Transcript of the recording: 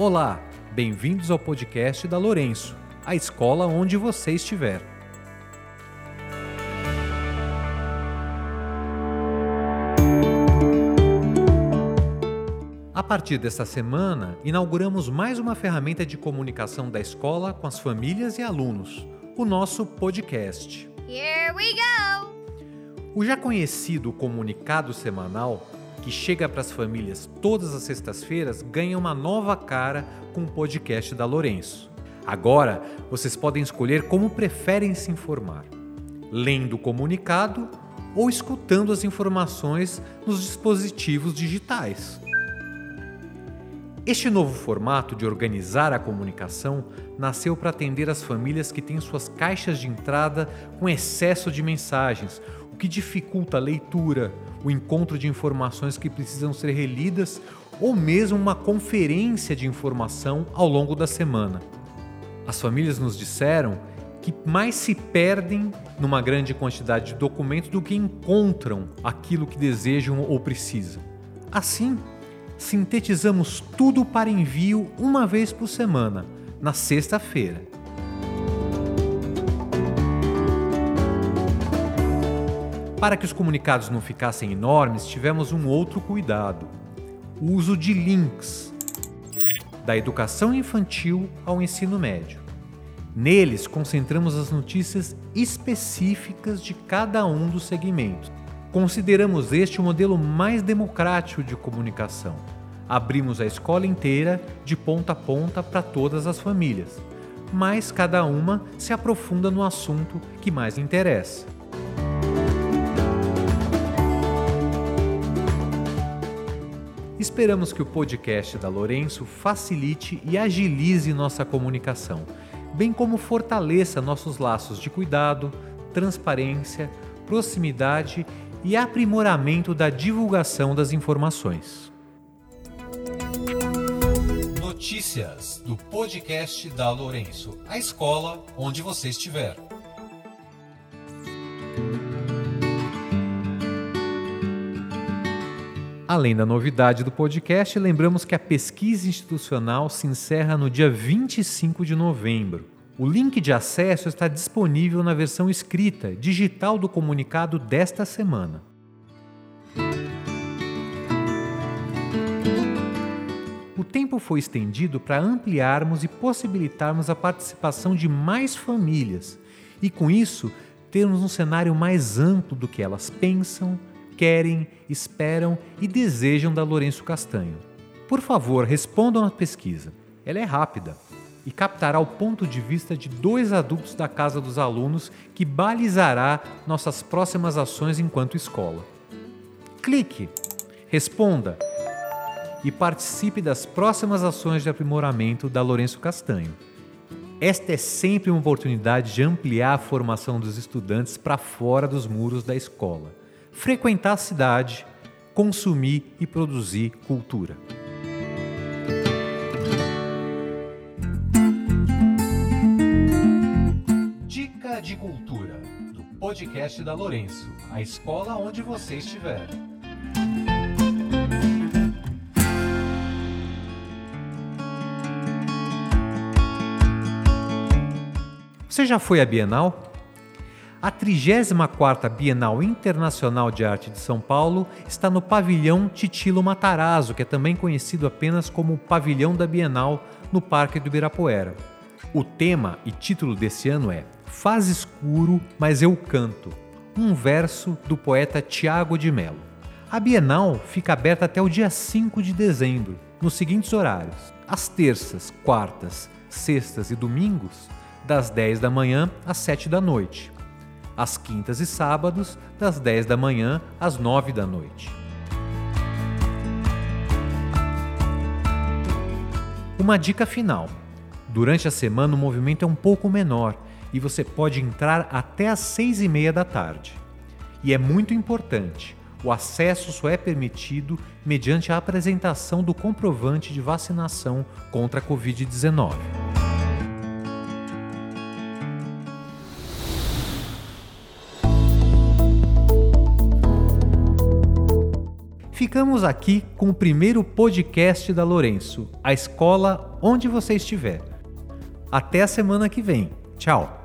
Olá, bem-vindos ao podcast da Lourenço, a escola onde você estiver. A partir desta semana, inauguramos mais uma ferramenta de comunicação da escola com as famílias e alunos, o nosso podcast. Here we go! O já conhecido comunicado semanal, que chega para as famílias todas as sextas-feiras, ganha uma nova cara com o podcast da Lourenço. Agora, vocês podem escolher como preferem se informar: lendo o comunicado ou escutando as informações nos dispositivos digitais. Este novo formato de organizar a comunicação nasceu para atender as famílias que têm suas caixas de entrada com excesso de mensagens, que dificulta a leitura, o encontro de informações que precisam ser relidas ou mesmo uma conferência de informação ao longo da semana. As famílias nos disseram que mais se perdem numa grande quantidade de documentos do que encontram aquilo que desejam ou precisam. Assim, sintetizamos tudo para envio uma vez por semana, na sexta-feira. Para que os comunicados não ficassem enormes, tivemos um outro cuidado: o uso de links da educação infantil ao ensino médio. Neles, concentramos as notícias específicas de cada um dos segmentos. Consideramos este o modelo mais democrático de comunicação. Abrimos a escola inteira, de ponta a ponta, para todas as famílias, mas cada uma se aprofunda no assunto que mais interessa. Esperamos que o podcast da Lourenço facilite e agilize nossa comunicação, bem como fortaleça nossos laços de cuidado, transparência, proximidade e aprimoramento da divulgação das informações. Notícias do podcast da Lourenço, a escola onde você estiver. Além da novidade do podcast, lembramos que a pesquisa institucional se encerra no dia 25 de novembro. O link de acesso está disponível na versão escrita, digital do comunicado desta semana. O tempo foi estendido para ampliarmos e possibilitarmos a participação de mais famílias e, com isso, termos um cenário mais amplo do que elas pensam, querem, esperam e desejam da Lourenço Castanho. Por favor, respondam à pesquisa. Ela é rápida e captará o ponto de vista de dois adultos da casa dos alunos que balizará nossas próximas ações enquanto escola. Clique, responda e participe das próximas ações de aprimoramento da Lourenço Castanho. Esta é sempre uma oportunidade de ampliar a formação dos estudantes para fora dos muros da escola, frequentar a cidade, consumir e produzir cultura. de Cultura, do podcast da Lourenço, a escola onde você estiver. Você já foi à Bienal? A 34ª Bienal Internacional de Arte de São Paulo está no pavilhão Titilo Matarazzo, que é também conhecido apenas como Pavilhão da Bienal, no Parque do Ibirapuera. O tema e título desse ano é Faz escuro, mas eu canto, um verso do poeta Tiago de Melo. A Bienal fica aberta até o dia 5 de dezembro, nos seguintes horários: às terças, quartas, sextas e domingos, das 10 da manhã às 7 da noite. Às quintas e sábados, das 10 da manhã às 9 da noite. Uma dica final: durante a semana o movimento é um pouco menor e você pode entrar até às seis e meia da tarde. E é muito importante, o acesso só é permitido mediante a apresentação do comprovante de vacinação contra a Covid-19. Ficamos aqui com o primeiro podcast da Lourenço, a escola onde você estiver. Até a semana que vem. Tchau!